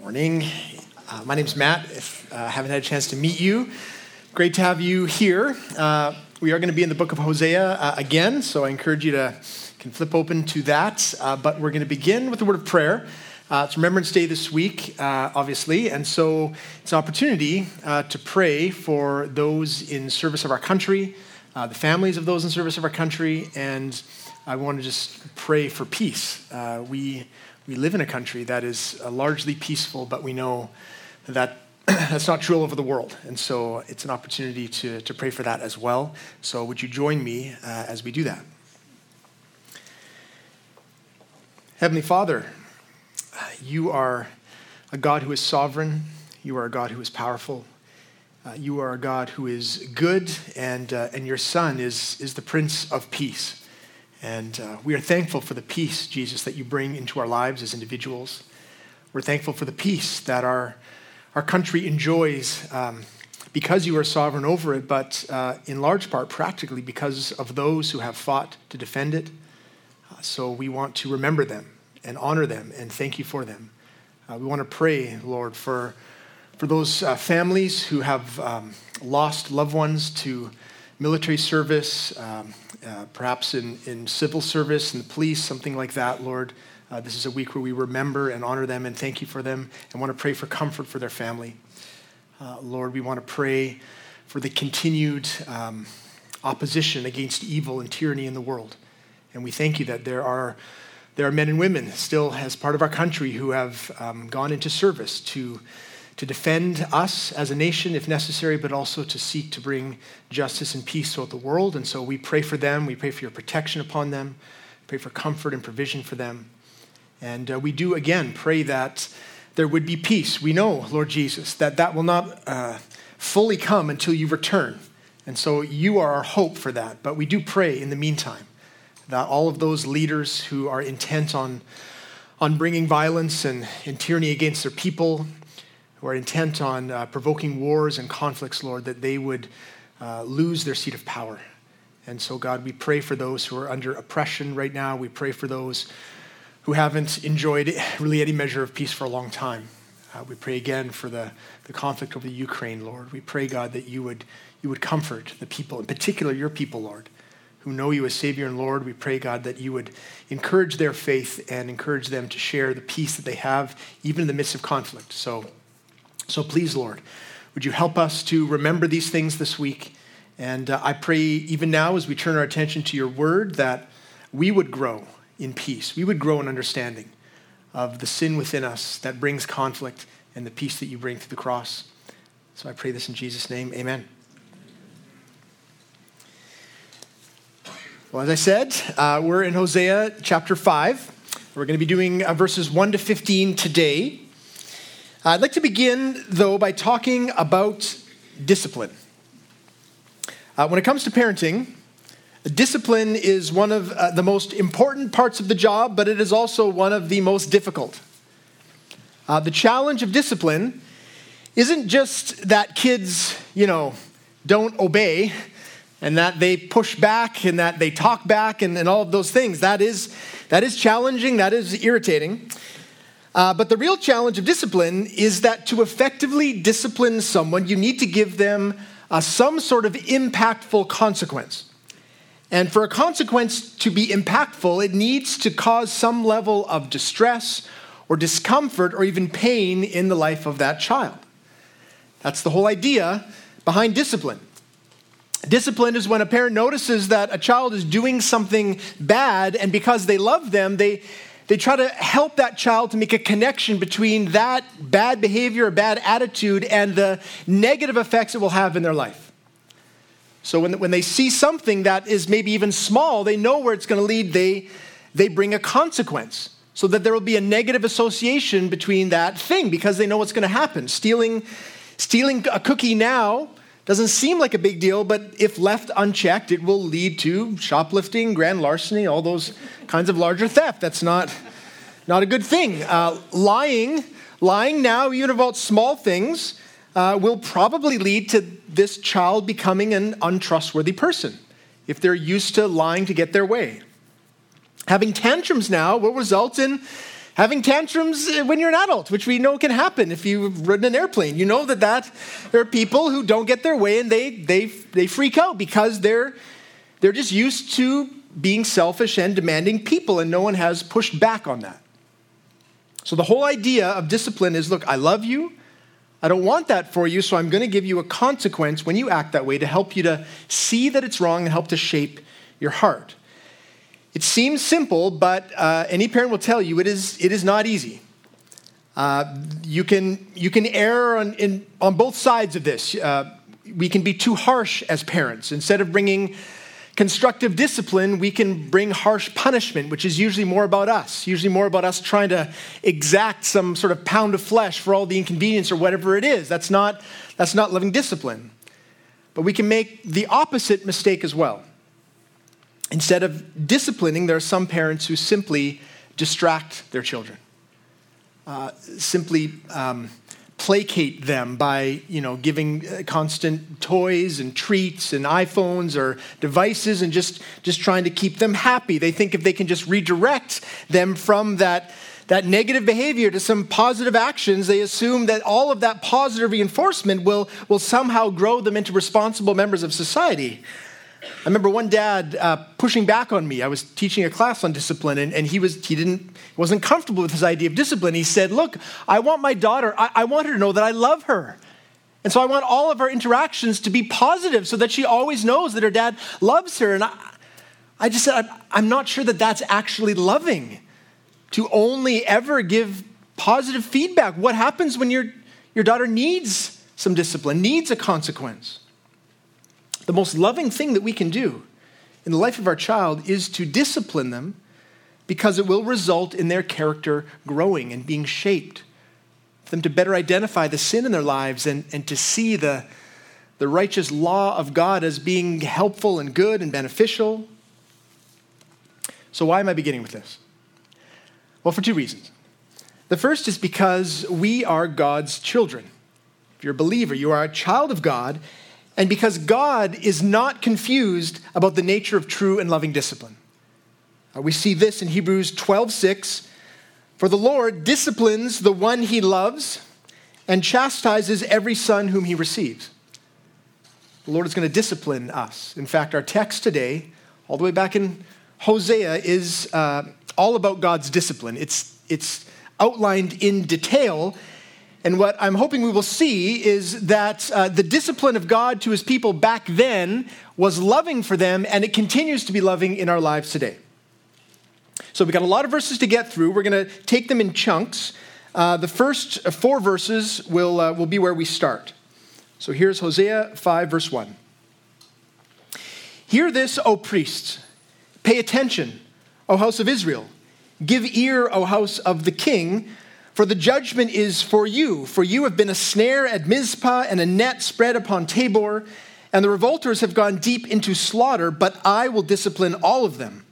Morning. Uh, my name's Matt. If uh, I haven't had a chance to meet you, great to have you here. Uh, we are going to be in the book of Hosea uh, again, so I encourage you to can flip open to that. Uh, but we're going to begin with the word of prayer. Uh, it's Remembrance Day this week, obviously, and so it's an opportunity to pray for those in service of our country, the families of those in service of our country, and I want to just pray for peace. we we live in a country that is uh, largely peaceful, but we know that that's not true all over the world. And so it's an opportunity to, to pray for that as well. So would you join me uh, as we do that? Heavenly Father, you are a God who is sovereign. You are a God who is powerful. Uh, you are a God who is good, and, uh, and your Son is, is the Prince of Peace. And uh, we are thankful for the peace, Jesus, that you bring into our lives as individuals. We're thankful for the peace that our, our country enjoys um, because you are sovereign over it, but uh, in large part, practically, because of those who have fought to defend it. Uh, so we want to remember them and honor them and thank you for them. Uh, we want to pray, Lord, for, for those uh, families who have um, lost loved ones to military service, um, uh, perhaps in, in civil service, in the police, something like that, Lord. Uh, this is a week where we remember and honor them and thank you for them and want to pray for comfort for their family. Uh, Lord, we want to pray for the continued um, opposition against evil and tyranny in the world. And we thank you that there are, there are men and women still, as part of our country, who have um, gone into service to to defend us as a nation if necessary, but also to seek to bring justice and peace throughout the world. And so we pray for them. We pray for your protection upon them. Pray for comfort and provision for them. And uh, we do again pray that there would be peace. We know, Lord Jesus, that that will not uh, fully come until you return. And so you are our hope for that. But we do pray in the meantime that all of those leaders who are intent on, on bringing violence and, and tyranny against their people who are intent on uh, provoking wars and conflicts, Lord, that they would uh, lose their seat of power. And so, God, we pray for those who are under oppression right now. We pray for those who haven't enjoyed really any measure of peace for a long time. Uh, we pray again for the, the conflict over the Ukraine, Lord. We pray, God, that you would, you would comfort the people, in particular your people, Lord, who know you as Savior and Lord. We pray, God, that you would encourage their faith and encourage them to share the peace that they have, even in the midst of conflict. So, so please, Lord, would you help us to remember these things this week? And uh, I pray even now as we turn our attention to your word that we would grow in peace. We would grow in understanding of the sin within us that brings conflict and the peace that you bring through the cross. So I pray this in Jesus' name. Amen. Well, as I said, uh, we're in Hosea chapter 5. We're going to be doing uh, verses 1 to 15 today. I'd like to begin, though, by talking about discipline. Uh, when it comes to parenting, discipline is one of uh, the most important parts of the job, but it is also one of the most difficult. Uh, the challenge of discipline isn't just that kids, you know, don't obey and that they push back and that they talk back and, and all of those things. That is, that is challenging, that is irritating. Uh, but the real challenge of discipline is that to effectively discipline someone, you need to give them uh, some sort of impactful consequence. And for a consequence to be impactful, it needs to cause some level of distress or discomfort or even pain in the life of that child. That's the whole idea behind discipline. Discipline is when a parent notices that a child is doing something bad, and because they love them, they, they try to help that child to make a connection between that bad behavior or bad attitude and the negative effects it will have in their life. So when, when they see something that is maybe even small, they know where it's going to lead, they, they bring a consequence so that there will be a negative association between that thing because they know what's going to happen. Stealing, stealing a cookie now doesn't seem like a big deal, but if left unchecked, it will lead to shoplifting, grand larceny, all those kinds of larger theft. That's not, not a good thing. Uh, lying, lying now, even about small things, uh, will probably lead to this child becoming an untrustworthy person if they're used to lying to get their way. Having tantrums now will result in having tantrums uh, when you're an adult, which we know can happen if you've ridden an airplane. You know that, that there are people who don't get their way and they, they, they freak out because they're, they're just used to being selfish and demanding people, and no one has pushed back on that. So the whole idea of discipline is look, I love you. I don't want that for you, so I'm going to give you a consequence when you act that way to help you to see that it's wrong and help to shape your heart. It seems simple, but uh, any parent will tell you it is, it is not easy. Uh, you, can, you can err on, in, on both sides of this. Uh, we can be too harsh as parents. Instead of bringing constructive discipline, we can bring harsh punishment, which is usually more about us, usually more about us trying to exact some sort of pound of flesh for all the inconvenience or whatever it is. That's not, that's not loving discipline. But we can make the opposite mistake as well. Instead of disciplining, there are some parents who simply distract their children, uh, simply um, placate them by you know, giving uh, constant toys and treats and iPhones or devices and just, just trying to keep them happy. They think if they can just redirect them from that, that negative behavior to some positive actions, they assume that all of that positive reinforcement will, will somehow grow them into responsible members of society. I remember one dad uh, pushing back on me. I was teaching a class on discipline, and, and he, was, he didn't, wasn't comfortable with his idea of discipline. He said, Look, I want my daughter, I, I want her to know that I love her. And so I want all of our interactions to be positive so that she always knows that her dad loves her. And I, I just said, I'm, I'm not sure that that's actually loving to only ever give positive feedback. What happens when your, your daughter needs some discipline, needs a consequence? The most loving thing that we can do in the life of our child is to discipline them because it will result in their character growing and being shaped. For them to better identify the sin in their lives and, and to see the, the righteous law of God as being helpful and good and beneficial. So, why am I beginning with this? Well, for two reasons. The first is because we are God's children. If you're a believer, you are a child of God, and because God is not confused about the nature of true and loving discipline. Uh, we see this in Hebrews 12 6. For the Lord disciplines the one he loves and chastises every son whom he receives. The Lord is going to discipline us. In fact, our text today, all the way back in Hosea, is uh, all about God's discipline. It's, it's outlined in detail and what I'm hoping we will see is that uh, the discipline of God to his people back then was loving for them, and it continues to be loving in our lives today. So we've got a lot of verses to get through. We're going to take them in chunks. Uh, the first four verses will, uh, will be where we start. So here's Hosea 5, verse 1. Hear this, O priests. Pay attention, O house of Israel. Give ear, O house of the king for the judgment is for you, for you have been a snare at Mizpah and a net spread upon Tabor, and the revolters have gone deep into slaughter, but I will discipline all of them.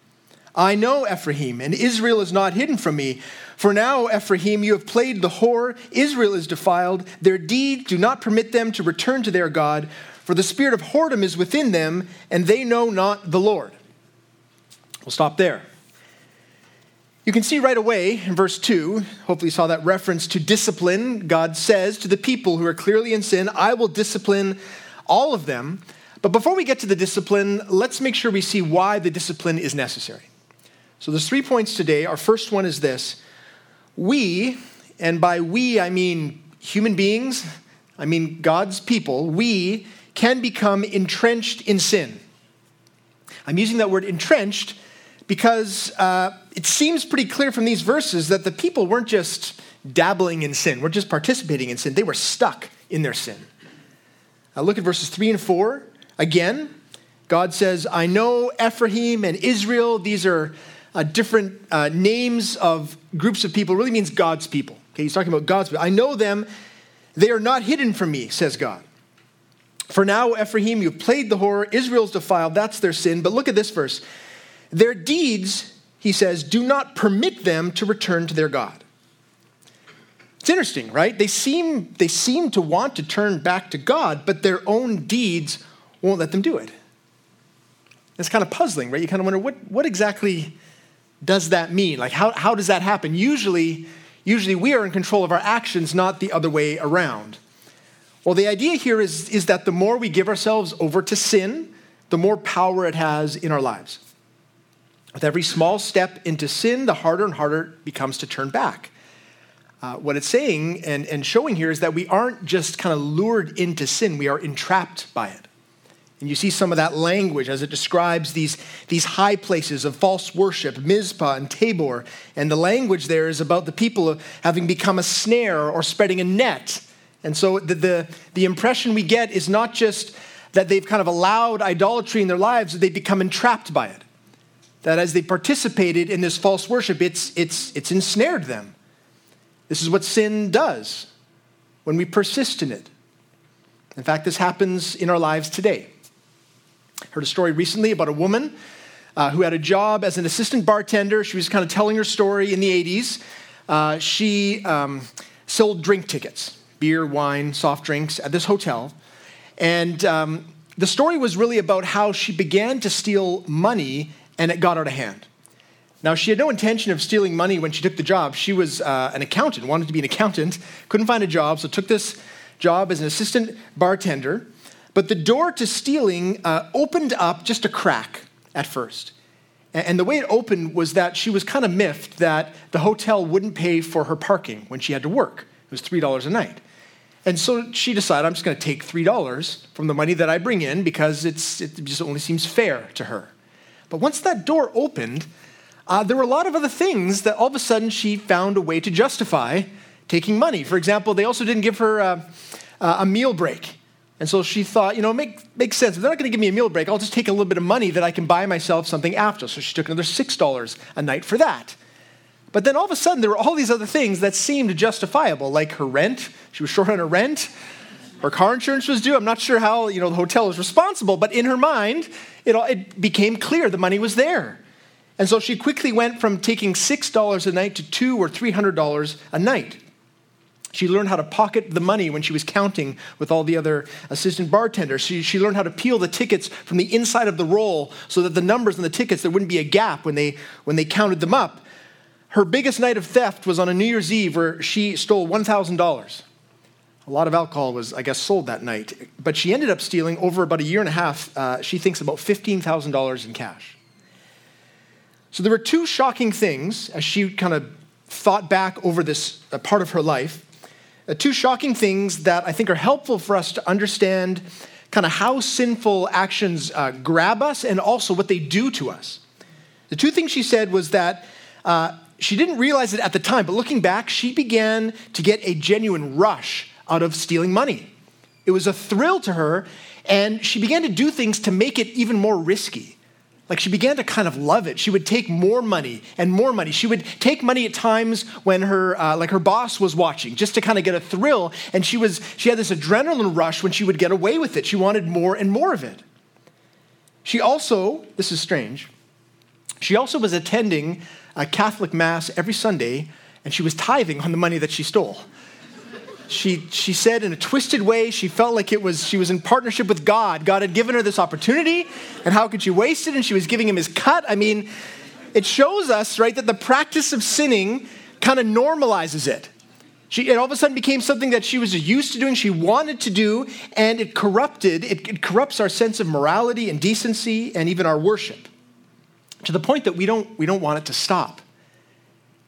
I know Ephraim, and Israel is not hidden from me. For now, Ephraim, you have played the whore, Israel is defiled, their deeds do not permit them to return to their God, for the spirit of whoredom is within them, and they know not the Lord. We'll stop there. You can see right away in verse 2, hopefully you saw that reference to discipline. God says to the people who are clearly in sin, I will discipline all of them. But before we get to the discipline, let's make sure we see why the discipline is necessary. So there's three points today. Our first one is this We, and by we I mean human beings, I mean God's people, we can become entrenched in sin. I'm using that word entrenched because uh, it seems pretty clear from these verses that the people weren't just dabbling in sin, weren't just participating in sin, they were stuck in their sin. Now look at verses 3 and 4. Again, God says, I know Ephraim and Israel, these are uh, different uh, names of groups of people, it really means God's people. Okay, he's talking about God's people. I know them, they are not hidden from me, says God. For now, Ephraim, you've played the horror. Israel's defiled, that's their sin. But look at this verse. Their deeds, he says, do not permit them to return to their God. It's interesting, right? They seem, they seem to want to turn back to God, but their own deeds won't let them do it. It's kind of puzzling, right? You kind of wonder what, what exactly does that mean? Like, how, how does that happen? Usually, usually we are in control of our actions, not the other way around. Well, the idea here is, is that the more we give ourselves over to sin, the more power it has in our lives. With every small step into sin, the harder and harder it becomes to turn back. Uh, what it's saying and, and showing here is that we aren't just kind of lured into sin, we are entrapped by it. And you see some of that language as it describes these, these high places of false worship, Mizpah and Tabor. And the language there is about the people having become a snare or spreading a net. And so the, the, the impression we get is not just that they've kind of allowed idolatry in their lives, they become entrapped by it. That as they participated in this false worship, it's, it's, it's ensnared them. This is what sin does when we persist in it. In fact, this happens in our lives today. I heard a story recently about a woman uh, who had a job as an assistant bartender. She was kind of telling her story in the 80s. Uh, she um, sold drink tickets beer, wine, soft drinks at this hotel. And um, the story was really about how she began to steal money and it got out of hand. Now, she had no intention of stealing money when she took the job. She was uh, an accountant, wanted to be an accountant, couldn't find a job, so took this job as an assistant bartender. But the door to stealing uh, opened up just a crack at first. And the way it opened was that she was kind of miffed that the hotel wouldn't pay for her parking when she had to work. It was $3 a night. And so she decided, I'm just going to take $3 from the money that I bring in because it's, it just only seems fair to her. But once that door opened, uh, there were a lot of other things that all of a sudden she found a way to justify taking money. For example, they also didn't give her uh, uh, a meal break. And so she thought, you know, make, makes sense. If they're not going to give me a meal break, I'll just take a little bit of money that I can buy myself something after. So she took another $6 a night for that. But then all of a sudden, there were all these other things that seemed justifiable, like her rent. She was short on her rent. Her car insurance was due. I'm not sure how you know the hotel was responsible, but in her mind, it, all, it became clear the money was there. And so she quickly went from taking $6 a night to two or $300 a night. She learned how to pocket the money when she was counting with all the other assistant bartenders. She, she learned how to peel the tickets from the inside of the roll so that the numbers on the tickets, there wouldn't be a gap when they, when they counted them up. Her biggest night of theft was on a New Year's Eve where she stole $1,000. A lot of alcohol was, I guess, sold that night. But she ended up stealing over about a year and a half, uh, she thinks about $15,000 in cash. So there were two shocking things as she kind of thought back over this uh, part of her life. Uh, two shocking things that I think are helpful for us to understand kind of how sinful actions uh, grab us and also what they do to us. The two things she said was that uh, she didn't realize it at the time, but looking back, she began to get a genuine rush out of stealing money. It was a thrill to her, and she began to do things to make it even more risky. Like she began to kind of love it. She would take more money and more money. She would take money at times when her, uh, like her boss was watching, just to kind of get a thrill. And she was, she had this adrenaline rush when she would get away with it. She wanted more and more of it. She also, this is strange, she also was attending a Catholic Mass every Sunday, and she was tithing on the money that she stole. She, she said in a twisted way, she felt like it was, she was in partnership with God. God had given her this opportunity, and how could she waste it? And she was giving him his cut. I mean, it shows us, right, that the practice of sinning kind of normalizes it. She, it all of a sudden became something that she was used to doing, she wanted to do, and it corrupted, it, it corrupts our sense of morality and decency and even our worship to the point that we don't, we don't want it to stop.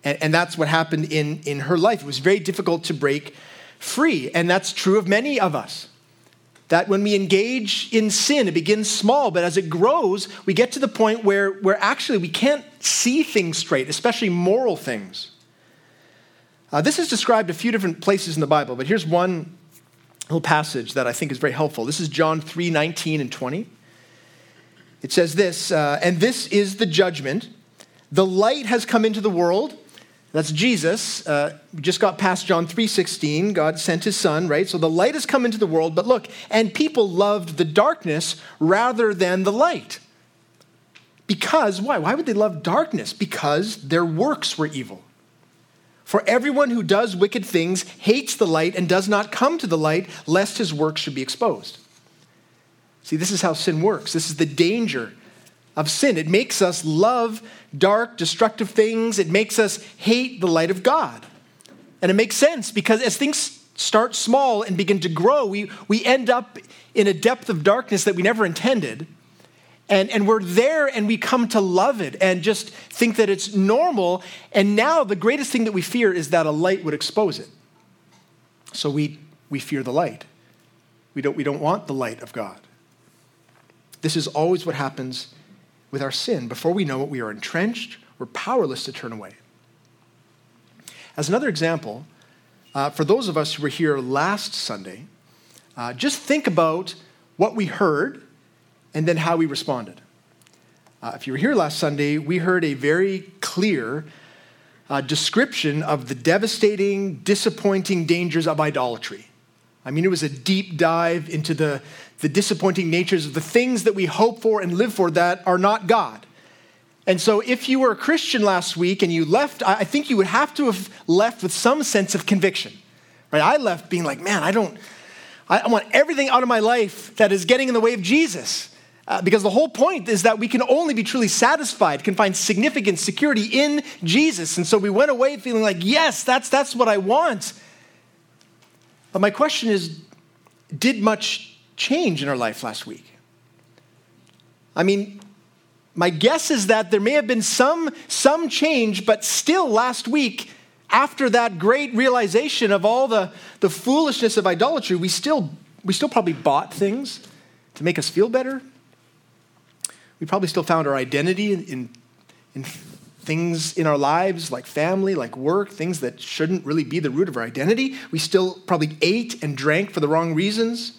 And, and that's what happened in, in her life. It was very difficult to break free. And that's true of many of us. That when we engage in sin, it begins small, but as it grows, we get to the point where, where actually we can't see things straight, especially moral things. Uh, this is described a few different places in the Bible, but here's one little passage that I think is very helpful. This is John 3 19 and 20. It says this, uh, and this is the judgment. The light has come into the world. That's Jesus. Uh, we just got past John 3:16. God sent his son, right? So the light has come into the world, but look, and people loved the darkness rather than the light. Because why? Why would they love darkness? Because their works were evil. For everyone who does wicked things hates the light and does not come to the light lest his works should be exposed. See, this is how sin works. This is the danger of sin. It makes us love dark, destructive things. It makes us hate the light of God. And it makes sense because as things start small and begin to grow, we, we end up in a depth of darkness that we never intended. And, and we're there and we come to love it and just think that it's normal. And now the greatest thing that we fear is that a light would expose it. So we, we fear the light. We don't, we don't want the light of God. This is always what happens with our sin. Before we know it, we are entrenched, we're powerless to turn away. As another example, uh, for those of us who were here last Sunday, uh, just think about what we heard and then how we responded. Uh, if you were here last Sunday, we heard a very clear uh, description of the devastating, disappointing dangers of idolatry. I mean, it was a deep dive into the, the disappointing natures of the things that we hope for and live for that are not God. And so, if you were a Christian last week and you left, I think you would have to have left with some sense of conviction. Right? I left being like, man, I don't, I want everything out of my life that is getting in the way of Jesus. Uh, because the whole point is that we can only be truly satisfied, can find significant security in Jesus. And so we went away feeling like, yes, that's, that's what I want. But my question is did much change in our life last week? I mean, my guess is that there may have been some, some change, but still last week, after that great realization of all the, the foolishness of idolatry, we still, we still probably bought things to make us feel better. We probably still found our identity in, in, in things in our lives like family, like work, things that shouldn't really be the root of our identity. We still probably ate and drank for the wrong reasons.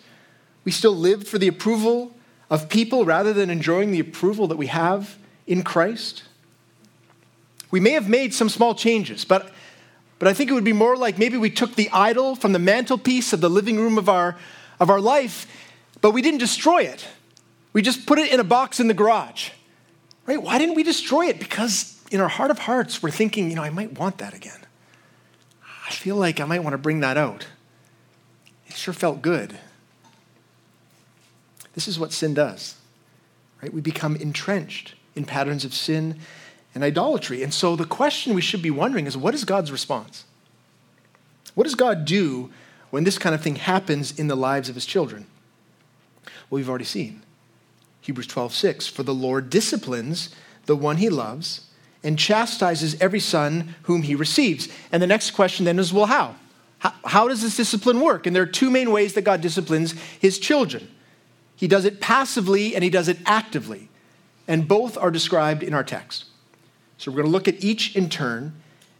We still lived for the approval of people rather than enjoying the approval that we have in Christ. We may have made some small changes, but, but I think it would be more like maybe we took the idol from the mantelpiece of the living room of our, of our life, but we didn't destroy it. We just put it in a box in the garage. Right? Why didn't we destroy it? Because in our heart of hearts, we're thinking, you know, I might want that again. I feel like I might want to bring that out. It sure felt good. This is what sin does, right? We become entrenched in patterns of sin and idolatry. And so the question we should be wondering is what is God's response? What does God do when this kind of thing happens in the lives of his children? Well, we've already seen. Hebrews 12, 6. For the Lord disciplines the one he loves and chastises every son whom he receives. And the next question then is well, how? how? How does this discipline work? And there are two main ways that God disciplines his children He does it passively and he does it actively. And both are described in our text. So we're going to look at each in turn.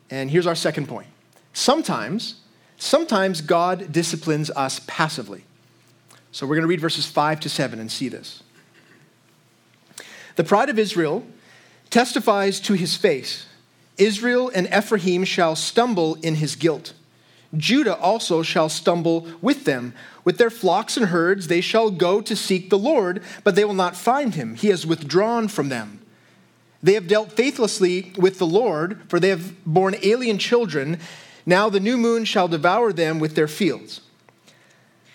And here's our second point. Sometimes, sometimes God disciplines us passively. So we're going to read verses 5 to 7 and see this. The pride of Israel testifies to his face Israel and Ephraim shall stumble in his guilt. Judah also shall stumble with them. With their flocks and herds they shall go to seek the Lord, but they will not find him. He has withdrawn from them. They have dealt faithlessly with the Lord, for they have borne alien children. Now the new moon shall devour them with their fields.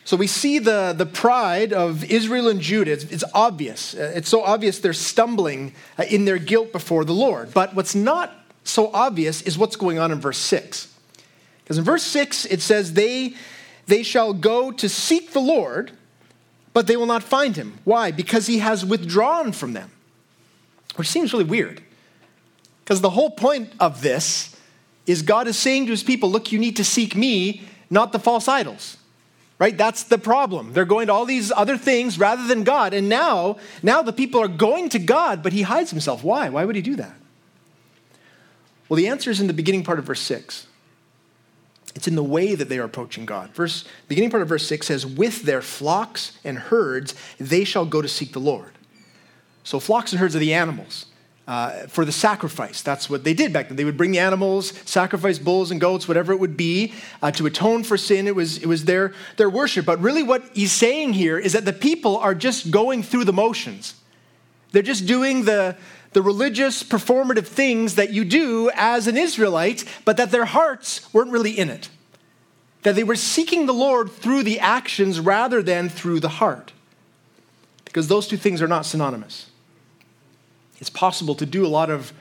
So we see the, the pride of Israel and Judah. It's, it's obvious. Uh, it's so obvious they're stumbling uh, in their guilt before the Lord. But what's not so obvious is what's going on in verse 6. Because in verse 6, it says, they, they shall go to seek the Lord, but they will not find him. Why? Because he has withdrawn from them. Which seems really weird. Because the whole point of this is God is saying to his people, look, you need to seek me, not the false idols right? That's the problem. They're going to all these other things rather than god. And now now the people are going to god but he hides himself. Why? Why would he do that? Well the answer is in the beginning part of verse 6 it's in the way that they are approaching god. Verse beginning part of verse 6 says with their flocks and herds they shall go to seek the lord. So flocks and herds are the animals uh, for the sacrifice. That's what they did back then. They would bring the animals, sacrifice bulls and goats, whatever it would be, uh, to atone for sin. It was, it was their, their worship. But really, what he's saying here is that the people are just going through the motions. They're just doing the, the religious, performative things that you do as an Israelite, but that their hearts weren't really in it. That they were seeking the Lord through the actions rather than through the heart. Because those two things are not synonymous. It's possible to do a lot of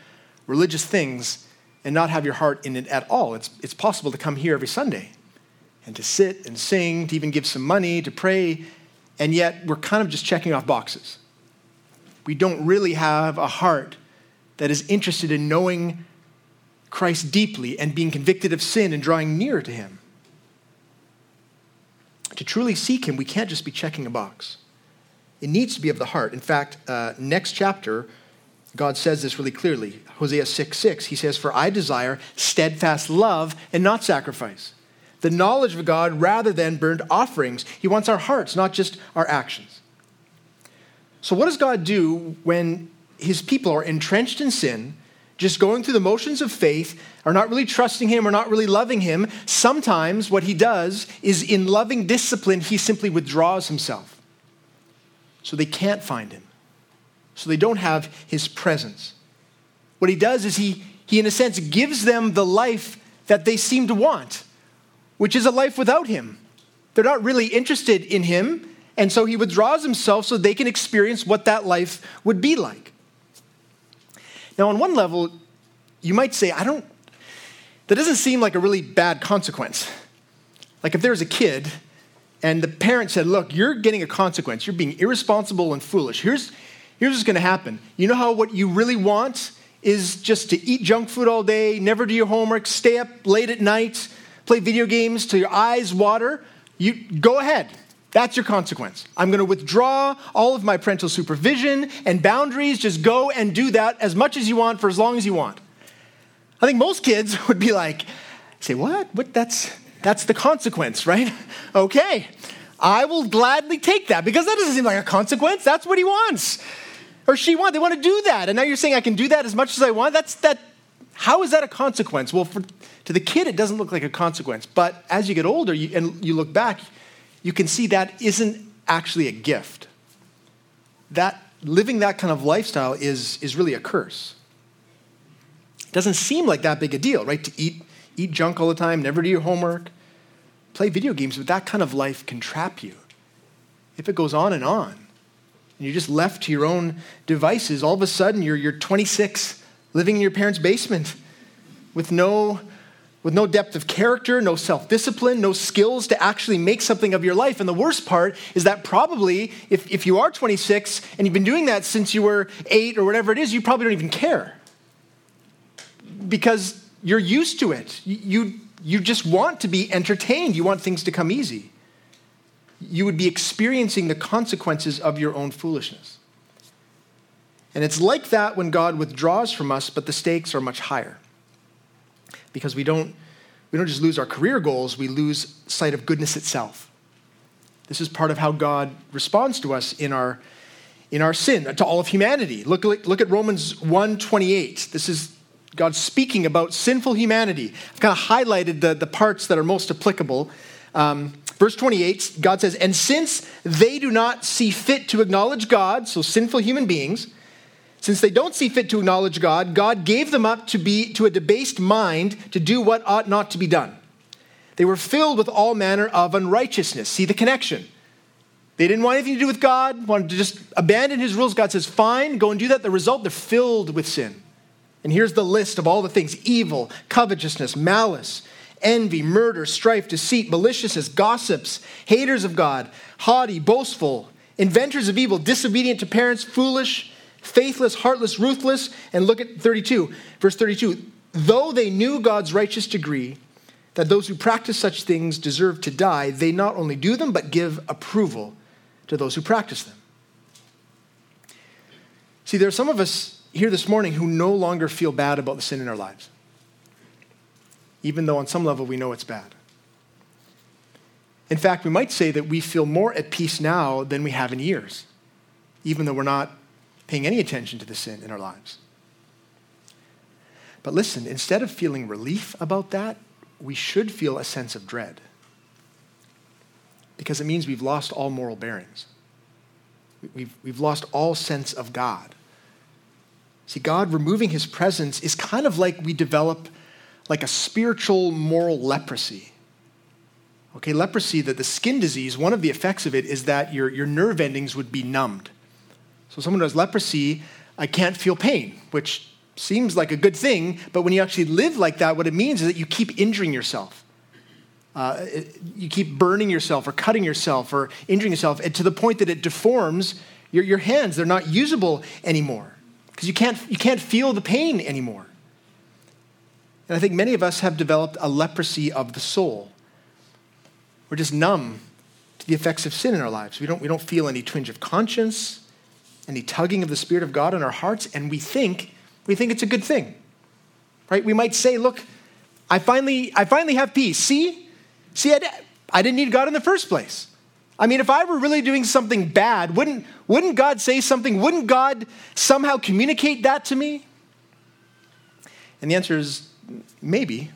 religious things and not have your heart in it at all. It's, it's possible to come here every Sunday and to sit and sing, to even give some money, to pray, and yet we're kind of just checking off boxes. We don't really have a heart that is interested in knowing Christ deeply and being convicted of sin and drawing near to Him. To truly seek Him, we can't just be checking a box. It needs to be of the heart. In fact, uh, next chapter, God says this really clearly. Hosea 6 6, he says, For I desire steadfast love and not sacrifice, the knowledge of God rather than burnt offerings. He wants our hearts, not just our actions. So, what does God do when his people are entrenched in sin, just going through the motions of faith, are not really trusting him or not really loving him? Sometimes what he does is, in loving discipline, he simply withdraws himself. So they can't find him. So they don't have his presence. What he does is he, he, in a sense, gives them the life that they seem to want, which is a life without him. They're not really interested in him, and so he withdraws himself so they can experience what that life would be like. Now, on one level, you might say, I don't, that doesn't seem like a really bad consequence. Like if there was a kid and the parent said, Look, you're getting a consequence. You're being irresponsible and foolish. Here's, here's what's going to happen. You know how what you really want is just to eat junk food all day, never do your homework, stay up late at night, play video games till your eyes water? You go ahead. That's your consequence. I'm going to withdraw all of my parental supervision and boundaries. Just go and do that as much as you want for as long as you want. I think most kids would be like, say, what? What? That's, that's the consequence, right? okay. I will gladly take that because that doesn't seem like a consequence. That's what he wants or she wants. They want to do that. And now you're saying I can do that as much as I want? That's that. How is that a consequence? Well, for, to the kid, it doesn't look like a consequence. But as you get older you, and you look back, you can see that isn't actually a gift. That living that kind of lifestyle is, is really a curse. It doesn't seem like that big a deal, right? To eat, eat junk all the time, never do your homework, play video games, but that kind of life can trap you. If it goes on and on, and you're just left to your own devices, all of a sudden you're, you're 26, living in your parents' basement with no with no depth of character, no self discipline, no skills to actually make something of your life. And the worst part is that probably, if, if you are 26 and you've been doing that since you were eight or whatever it is, you probably don't even care. Because you're used to it. You, you just want to be entertained, you want things to come easy. You would be experiencing the consequences of your own foolishness. And it's like that when God withdraws from us, but the stakes are much higher because we don't, we don't just lose our career goals, we lose sight of goodness itself. This is part of how God responds to us in our, in our sin, to all of humanity. Look, look at Romans 1.28. This is God speaking about sinful humanity. I've kind of highlighted the, the parts that are most applicable. Um, verse 28, God says, And since they do not see fit to acknowledge God, so sinful human beings, since they don't see fit to acknowledge God, God gave them up to be to a debased mind to do what ought not to be done. They were filled with all manner of unrighteousness. See the connection. They didn't want anything to do with God, wanted to just abandon his rules. God says, fine, go and do that. The result, they're filled with sin. And here's the list of all the things evil, covetousness, malice, envy, murder, strife, deceit, maliciousness, gossips, haters of God, haughty, boastful, inventors of evil, disobedient to parents, foolish faithless, heartless, ruthless. And look at 32, verse 32. Though they knew God's righteous decree that those who practice such things deserve to die, they not only do them, but give approval to those who practice them. See, there are some of us here this morning who no longer feel bad about the sin in our lives, even though on some level we know it's bad. In fact, we might say that we feel more at peace now than we have in years, even though we're not paying any attention to the sin in our lives. But listen, instead of feeling relief about that, we should feel a sense of dread because it means we've lost all moral bearings. We've, we've lost all sense of God. See, God removing his presence is kind of like we develop like a spiritual moral leprosy. Okay, leprosy, that the skin disease, one of the effects of it is that your, your nerve endings would be numbed. So, someone who has leprosy, I can't feel pain, which seems like a good thing, but when you actually live like that, what it means is that you keep injuring yourself. Uh, you keep burning yourself or cutting yourself or injuring yourself to the point that it deforms your, your hands. They're not usable anymore because you can't, you can't feel the pain anymore. And I think many of us have developed a leprosy of the soul. We're just numb to the effects of sin in our lives. We don't, we don't feel any twinge of conscience, any tugging of the Spirit of God in our hearts, and we think, we think it's a good thing. Right? We might say, look, I finally, I finally have peace. See? See, I, I didn't need God in the first place. I mean, if I were really doing something bad, wouldn't, wouldn't God say something? Wouldn't God somehow communicate that to me? And the answer is maybe.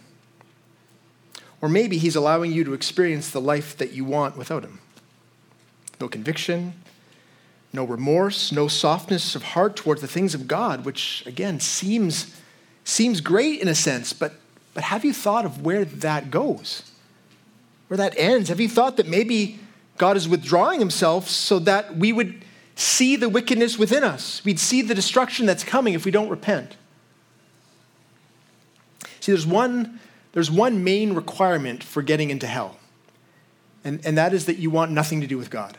Or maybe He's allowing you to experience the life that you want without Him. No conviction, no remorse, no softness of heart towards the things of God, which again seems, seems great in a sense, but, but have you thought of where that goes? Where that ends? Have you thought that maybe God is withdrawing himself so that we would see the wickedness within us? We'd see the destruction that's coming if we don't repent. See, there's one, there's one main requirement for getting into hell, and, and that is that you want nothing to do with God.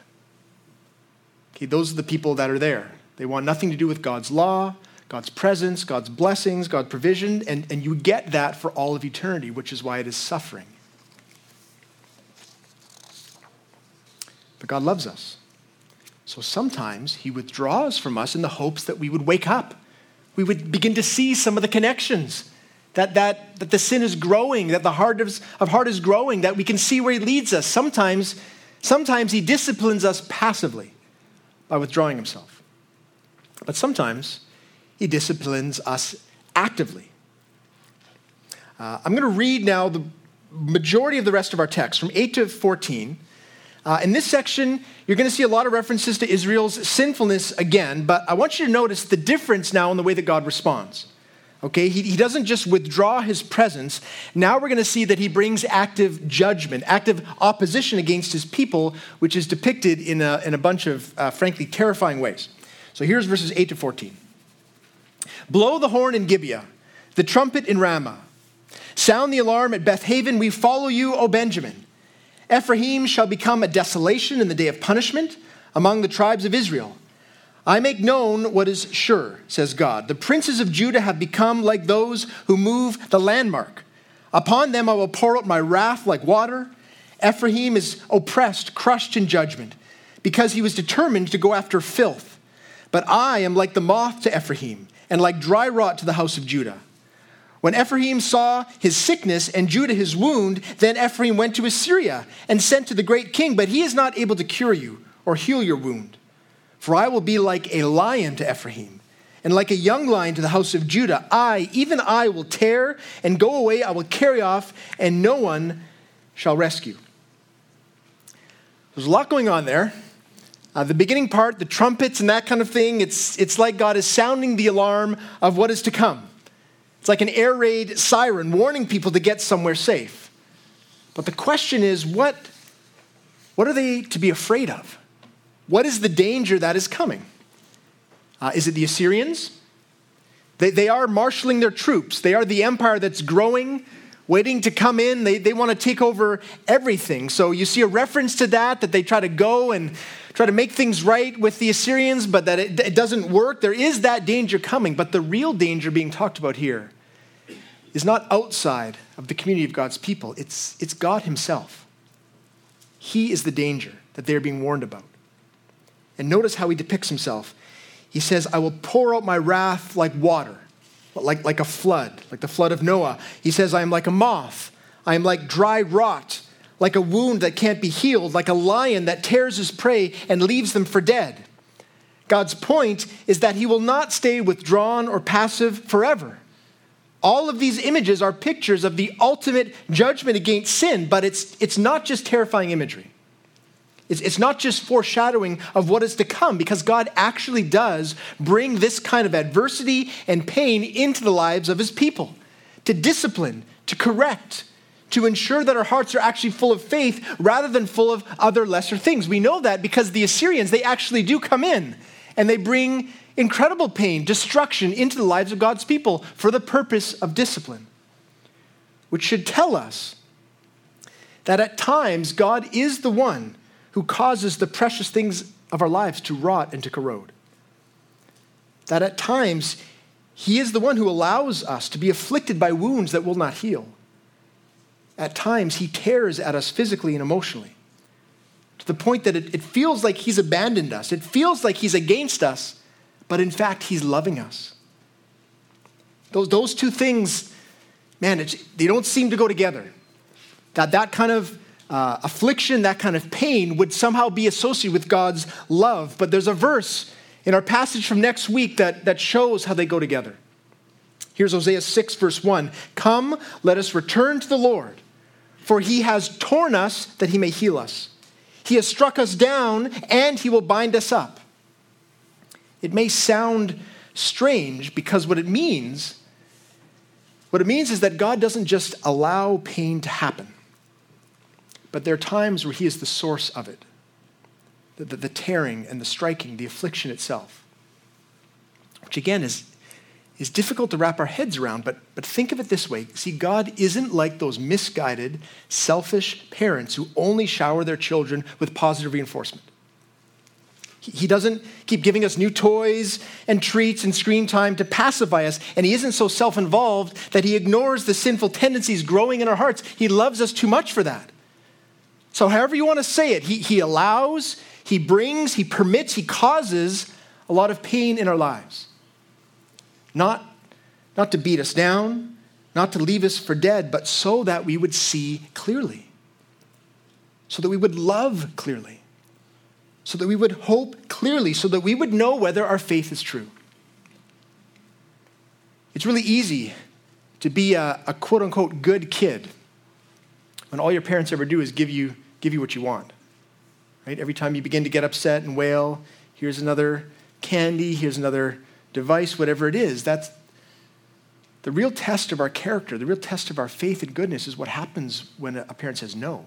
Okay, those are the people that are there. They want nothing to do with God's law, God's presence, God's blessings, God's provision, and, and you get that for all of eternity, which is why it is suffering. But God loves us. So sometimes He withdraws from us in the hopes that we would wake up. We would begin to see some of the connections, that, that, that the sin is growing, that the heart of, of heart is growing, that we can see where He leads us. Sometimes, sometimes He disciplines us passively by withdrawing himself. But sometimes he disciplines us actively. Uh, I'm going to read now the majority of the rest of our text from 8 to 14. Uh, in this section, you're going to see a lot of references to Israel's sinfulness again, but I want you to notice the difference now in the way that God responds. Okay, he, he doesn't just withdraw his presence. Now we're going to see that he brings active judgment, active opposition against his people, which is depicted in a, in a bunch of, uh, frankly, terrifying ways. So here's verses 8 to 14. Blow the horn in Gibeah, the trumpet in Ramah. Sound the alarm at Bethaven. We follow you, O Benjamin. Ephraim shall become a desolation in the day of punishment among the tribes of Israel. I make known what is sure, says God. The princes of Judah have become like those who move the landmark. Upon them I will pour out my wrath like water. Ephraim is oppressed, crushed in judgment, because he was determined to go after filth. But I am like the moth to Ephraim, and like dry rot to the house of Judah. When Ephraim saw his sickness and Judah his wound, then Ephraim went to Assyria and sent to the great king, but he is not able to cure you or heal your wound. For I will be like a lion to Ephraim, and like a young lion to the house of Judah. I, even I, will tear and go away. I will carry off, and no one shall rescue. There's a lot going on there. Uh, the beginning part, the trumpets and that kind of thing, it's, it's like God is sounding the alarm of what is to come. It's like an air raid siren warning people to get somewhere safe. But the question is, what, what are they to be afraid of? What is the danger that is coming? Uh, is it the Assyrians? They, they are marshaling their troops. They are the empire that's growing, waiting to come in. They, they want to take over everything. So you see a reference to that, that they try to go and try to make things right with the Assyrians, but that it, it doesn't work. There is that danger coming. But the real danger being talked about here is not outside of the community of God's people, it's, it's God Himself. He is the danger that they're being warned about. And notice how he depicts himself. He says, I will pour out my wrath like water, like, like a flood, like the flood of Noah. He says, I am like a moth. I am like dry rot, like a wound that can't be healed, like a lion that tears his prey and leaves them for dead. God's point is that he will not stay withdrawn or passive forever. All of these images are pictures of the ultimate judgment against sin, but it's, it's not just terrifying imagery. It's, it's not just foreshadowing of what is to come, because God actually does bring this kind of adversity and pain into the lives of his people to discipline, to correct, to ensure that our hearts are actually full of faith rather than full of other lesser things. We know that because the Assyrians, they actually do come in and they bring incredible pain, destruction into the lives of God's people for the purpose of discipline, which should tell us that at times God is the one who causes the precious things of our lives to rot and to corrode. That at times He is the one who allows us to be afflicted by wounds that will not heal. At times He tears at us physically and emotionally to the point that it, it feels like He's abandoned us, it feels like He's against us but in fact, He's loving us. Those, those two things, man, they don't seem to go together. That that kind of uh, affliction, that kind of pain would somehow be associated with God's love. But there's a verse in our passage from next week that, that shows how they go together. Here's Hosea 6, verse 1 Come, let us return to the Lord, for he has torn us that he may heal us. He has struck us down, and he will bind us up. It may sound strange because what it means what it means is that God doesn't just allow pain to happen, but there are times where He is the source of it the, the, the, tearing and the striking, the affliction itself. Which again is, is difficult to wrap our heads around, but, but think of it this way. See, God isn't like those misguided, selfish parents who only shower their children with positive reinforcement. He doesn't keep giving us new toys and treats and screen time to pacify us. And he isn't so self involved that he ignores the sinful tendencies growing in our hearts. He loves us too much for that. So, however you want to say it, he, he allows, he brings, he permits, he causes a lot of pain in our lives. Not, not to beat us down, not to leave us for dead, but so that we would see clearly, so that we would love clearly so that we would hope clearly, so that we would know whether our faith is true. It's really easy to be a, a quote unquote good kid when all your parents ever do is give you, give you what you want. Right? Every time you begin to get upset and wail, here's another candy, here's another device, whatever it is. That's the real test of our character, the real test of our faith and goodness is what happens when a parent says no,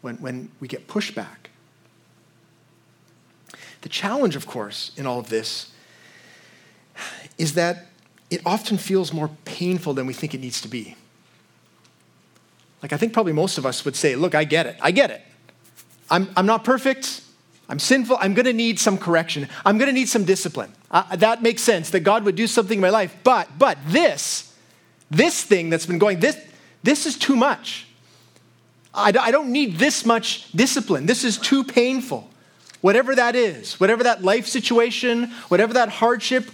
when, when we get pushback. The challenge, of course, in all of this is that it often feels more painful than we think it needs to be. Like, I think probably most of us would say, Look, I get it. I get it. I'm, I'm not perfect. I'm sinful. I'm going to need some correction. I'm going to need some discipline. Uh, that makes sense that God would do something in my life. But, but this, this thing that's been going, this, this is too much. I, I don't need this much discipline. This is too painful whatever that is, whatever that life situation, whatever that hardship,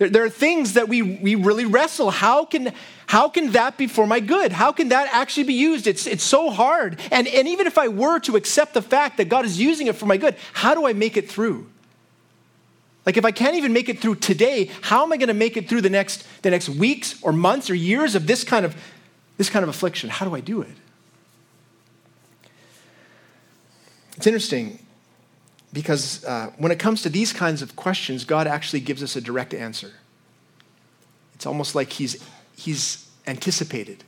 there, there, are things that we, we really wrestle. How can, how can that be for my good? How can that actually be used? It's, it's so hard. And, and even if I were to accept the fact that God is using it for my good, how do I make it through? Like if I can't even make it through today, how am I going to make it through the next, the next weeks or months or years of this kind of, this kind of affliction? How do I do it? It's interesting because uh, when it comes to these kinds of questions, God actually gives us a direct answer. It's almost like he's, he's anticipated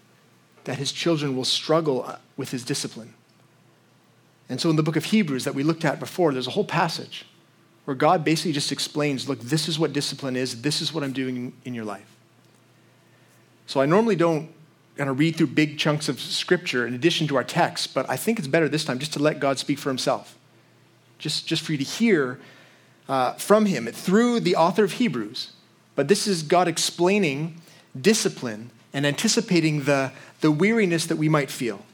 that his children will struggle uh, with his discipline. And so in the book of Hebrews that we looked at before, there's a whole passage where God basically just explains look, this is what discipline is, this is what I'm doing in your life. So I normally don't kind of read through big chunks of scripture in addition to our text, but I think it's better this time just to let God speak for himself just, just for you to hear uh, from him through the author of Hebrews. But this is God explaining discipline and anticipating the, the weariness that we might feel.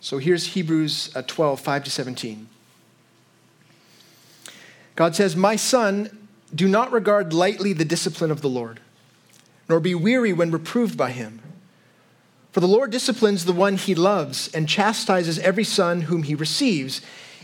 So here's Hebrews uh, 12, 5 to 17. God says, My son, do not regard lightly the discipline of the Lord, nor be weary when reproved by him. For the Lord disciplines the one he loves and chastises every son whom he receives.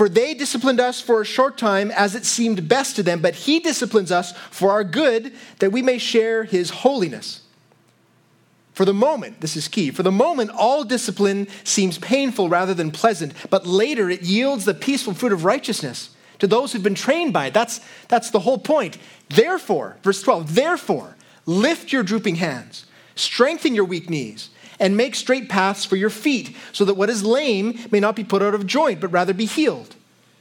For they disciplined us for a short time as it seemed best to them, but he disciplines us for our good that we may share his holiness. For the moment, this is key, for the moment, all discipline seems painful rather than pleasant, but later it yields the peaceful fruit of righteousness to those who've been trained by it. That's, that's the whole point. Therefore, verse 12, therefore, lift your drooping hands, strengthen your weak knees, and make straight paths for your feet, so that what is lame may not be put out of joint, but rather be healed.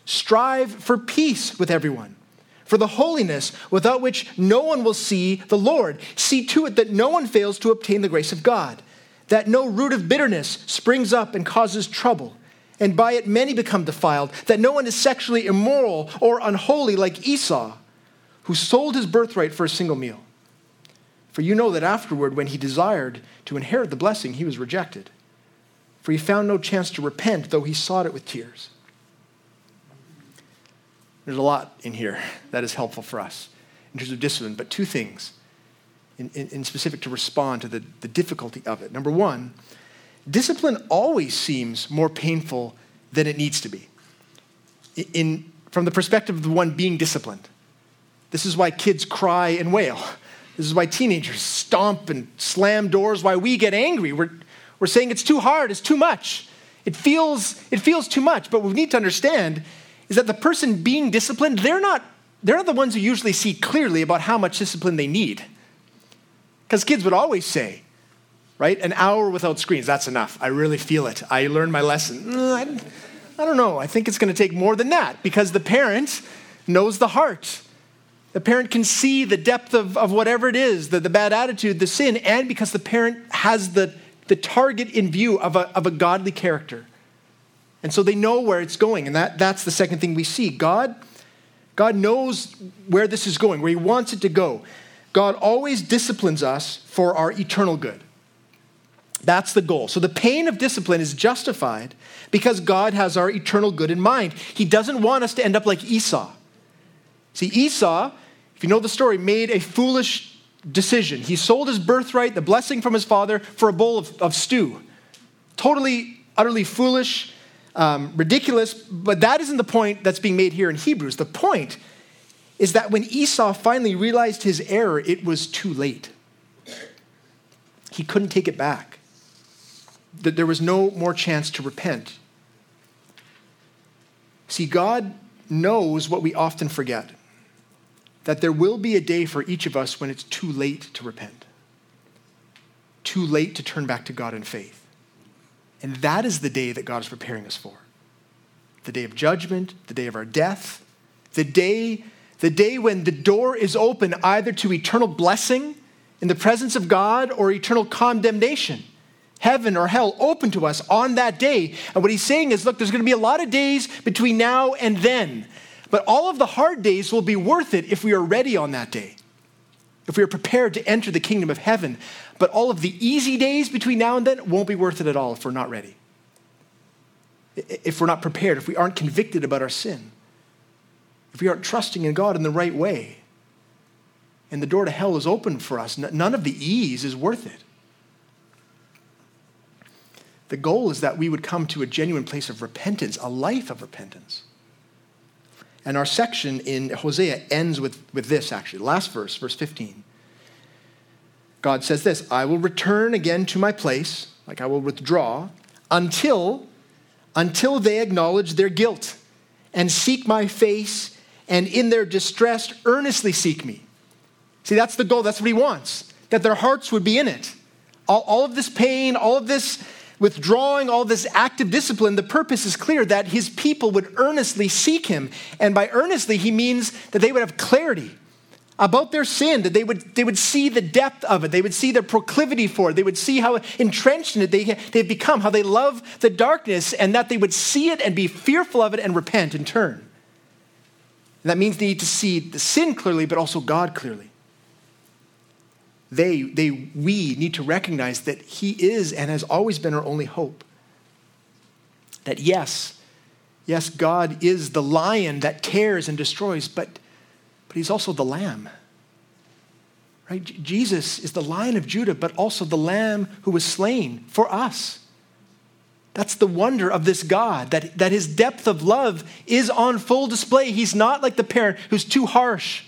Strive for peace with everyone, for the holiness without which no one will see the Lord. See to it that no one fails to obtain the grace of God, that no root of bitterness springs up and causes trouble and by it many become defiled, that no one is sexually immoral or unholy like Esau, who sold his birthright for a single meal. For you know that afterward, when he desired to inherit the blessing, he was rejected. For he found no chance to repent, though he sought it with tears. There's a lot in here that is helpful for us in terms of discipline, but two things in, in, in specific to respond to the, the difficulty of it. Number one, discipline always seems more painful than it needs to be. In, from the perspective of the one being disciplined, this is why kids cry and wail. This is why teenagers stomp and slam doors, why we get angry. We're, we're saying it's too hard, it's too much. It feels, it feels too much. But what we need to understand is that the person being disciplined, they're not, they're not the ones who usually see clearly about how much discipline they need. Because kids would always say, right? An hour without screens, that's enough. I really feel it. I learned my lesson. Mm, I, I don't know. I think it's going to take more than that because the parent knows the heart. The parent can see the depth of, of whatever it is, the, the bad attitude, the sin, and because the parent has the, the target in view of a, of a godly character. And so they know where it's going. And that, that's the second thing we see. God, God knows where this is going, where He wants it to go. God always disciplines us for our eternal good. That's the goal. So the pain of discipline is justified because God has our eternal good in mind. He doesn't want us to end up like Esau. See, Esau, if you know the story, made a foolish decision. He sold his birthright, the blessing from his father, for a bowl of, of stew. Totally, utterly foolish, um, ridiculous, but that isn't the point that's being made here in Hebrews. The point is that when Esau finally realized his error, it was too late. He couldn't take it back that there was no more chance to repent. See, God knows what we often forget that there will be a day for each of us when it's too late to repent, too late to turn back to God in faith. And that is the day that God is preparing us for the day of judgment, the day of our death, the day, the day when the door is open either to eternal blessing in the presence of God or eternal condemnation heaven or hell open to us on that day. And what he's saying is look, there's going to be a lot of days between now and then, but all of the hard days will be worth it if we are ready on that day, if we are prepared to enter the kingdom of heaven. But all of the easy days between now and then won't be worth it at all if we're not ready. If we're not prepared, if we aren't convicted about our sin, if we aren't trusting in God in the right way, and the door to hell is open for us, none of the ease is worth it. The goal is that we would come to a genuine place of repentance, a life of repentance. And our section in Hosea ends with, with this, actually. Last verse, verse 15. God says this I will return again to my place, like I will withdraw, until, until they acknowledge their guilt and seek my face, and in their distress earnestly seek me. See, that's the goal. That's what he wants, that their hearts would be in it. All, all of this pain, all of this withdrawing all this active discipline, the purpose is clear that his people would earnestly seek him. And by earnestly, he means that they would have clarity about their sin, that they would, they would see the depth of it, they would see their proclivity for it, they would see how entrenched in it they, they've become, how they love the darkness, and that they would see it and be fearful of it and repent and turn. And that means they need to see the sin clearly, but also God clearly they, they, we need to recognize that He is and has always been our only hope. That yes, yes, God is the lion that tears and destroys, but, but He's also the lamb. Right? Jesus is the lion of Judah, but also the lamb who was slain for us. That's the wonder of this God, that, that his depth of love is on full display. He's not like the parent who's too harsh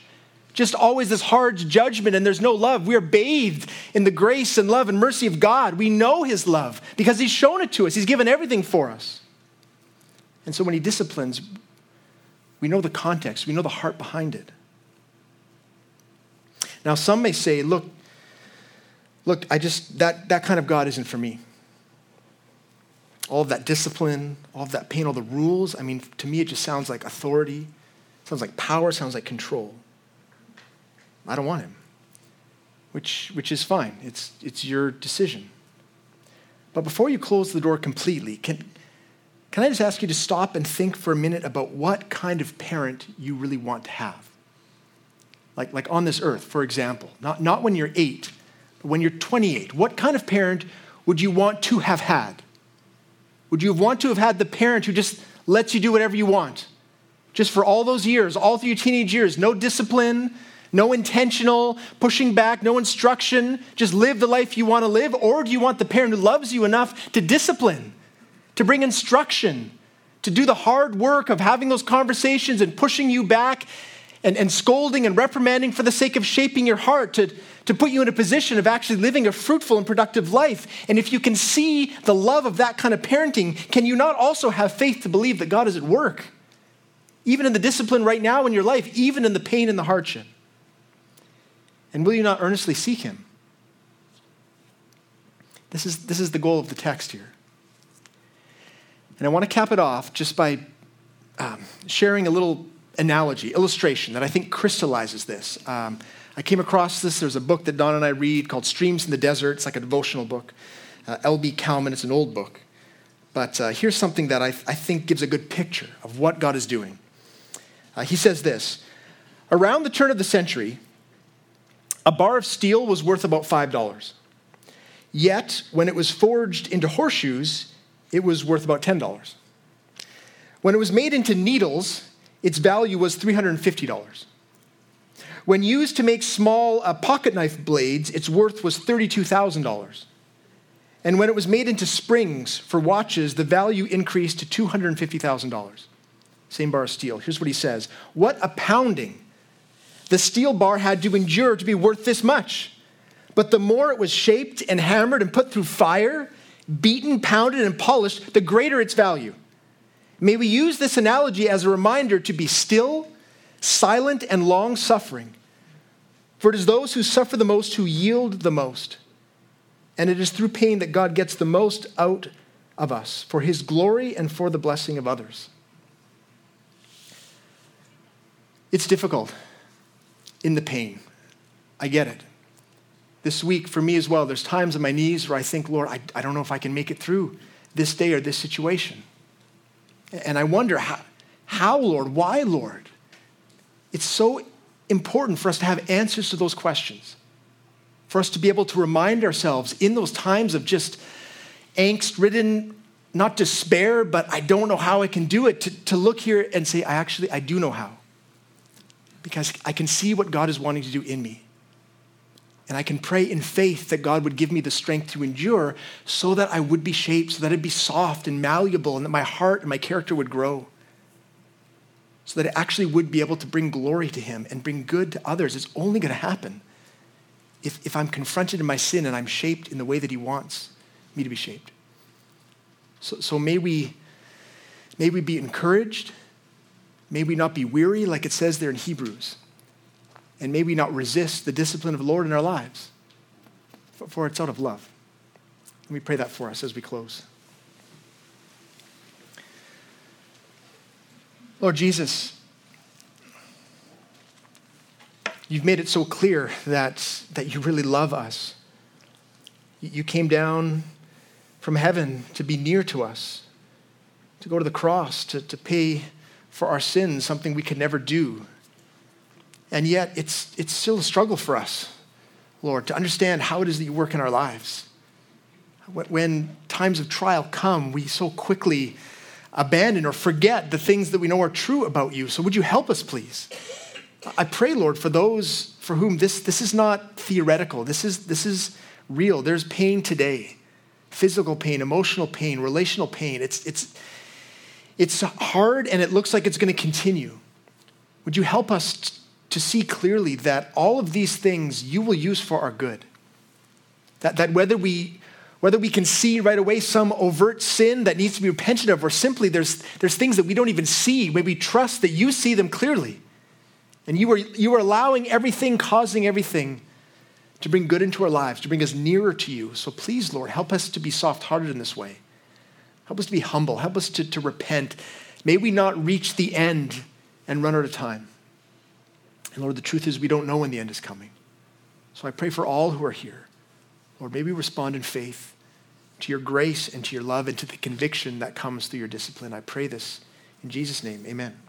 just always this hard judgment and there's no love. We are bathed in the grace and love and mercy of God. We know His love because He's shown it to us, He's given everything for us. And so when He disciplines, we know the context, we know the heart behind it. Now, some may say, look, look, I just, that, that kind of God isn't for me. All of that discipline, all of that pain, all the rules, I mean, to me, it just sounds like authority, sounds like power, sounds like control. I don't want him, which, which is fine. It's, it's your decision. But before you close the door completely, can, can I just ask you to stop and think for a minute about what kind of parent you really want to have? Like, like on this earth, for example, not, not when you're eight, but when you're 28. What kind of parent would you want to have had? Would you want to have had the parent who just lets you do whatever you want? Just for all those years, all through your teenage years, no discipline, no intentional pushing back, no instruction, just live the life you want to live? Or do you want the parent who loves you enough to discipline, to bring instruction, to do the hard work of having those conversations and pushing you back and, and scolding and reprimanding for the sake of shaping your heart, to, to put you in a position of actually living a fruitful and productive life? And if you can see the love of that kind of parenting, can you not also have faith to believe that God is at work? Even in the discipline right now in your life, even in the pain and the hardship. And will you not earnestly seek him? This is, this is the goal of the text here. And I want to cap it off just by um, sharing a little analogy, illustration that I think crystallizes this. Um, I came across this. There's a book that Don and I read called Streams in the Desert. It's like a devotional book. Uh, L.B. Cowman, it's an old book. But uh, here's something that I, I, think gives a good picture of what God is doing. Uh, he says this Around the turn of the century, a bar of steel was worth about $5. Yet, when it was forged into horseshoes, it was worth about $10. When it was made into needles, its value was $350. When used to make small uh, pocket knife blades, its worth was $32,000. And when it was made into springs for watches, the value increased to $250,000. Same bar of steel. Here's what he says What a pounding the steel bar had to endure to be worth this much. But the more it was shaped and hammered and put through fire, beaten, pounded, and polished, the greater its value. May we use this analogy as a reminder to be still, silent, and long suffering. For it is those who suffer the most who yield the most. And it is through pain that God gets the most out of us for his glory and for the blessing of others. It's difficult in the pain. I get it. This week, for me as well, there's times on my knees where I think, Lord, I, I don't know if I can make it through this day or this situation. And I wonder, how, how, Lord? Why, Lord? It's so important for us to have answers to those questions, for us to be able to remind ourselves in those times of just angst ridden, not despair, but I don't know how I can do it, to, to look here and say, I actually, I do know how because I can see what God is wanting to do in me. And I can pray in faith that God would give me the strength to endure so that I would be shaped, so that I'd be soft and malleable, and that my heart and my character would grow. So that it actually would be able to bring glory to Him and bring good to others. It's only going to happen if, if I'm confronted in my sin and I'm shaped in the way that He wants me to be shaped. So, so may, we, may we be encouraged May we not be weary, like it says there in Hebrews. And may we not resist the discipline of the Lord in our lives, for it's out of love. Let me pray that for us as we close. Lord Jesus, you've made it so clear that, that you really love us. You came down from heaven to be near to us, to go to the cross, to, to pay for our sins, something we could never do. And yet, it's, it's still a struggle for us, Lord, to understand how it is that you work in our lives. When times of trial come, we so quickly abandon or forget the things that we know are true about you. So, would you help us, please? I pray, Lord, for those for whom this, this is not theoretical, this is, this is real. There's pain today physical pain, emotional pain, relational pain. It's, it's, it's hard and it looks like it's going to continue. Would you help us to see clearly that all of these things you will use for our good. That, that whether, we, whether we can see right away some overt sin that needs to be repented of, or simply there's, there's things that we don't even see, may we trust that you see them clearly. And you are, you are allowing everything, causing everything to bring good into our lives, to bring us nearer to you. So please, Lord, help us to be soft hearted in this way. Help us to be humble. Help us to, to repent. May we not reach the end and run out of time. And Lord, the truth is we don't know when the end is coming. So I pray for all who are here. Lord, may we respond in faith to your grace and to your love and to the conviction that comes through your discipline. I pray this in Jesus' name. Amen.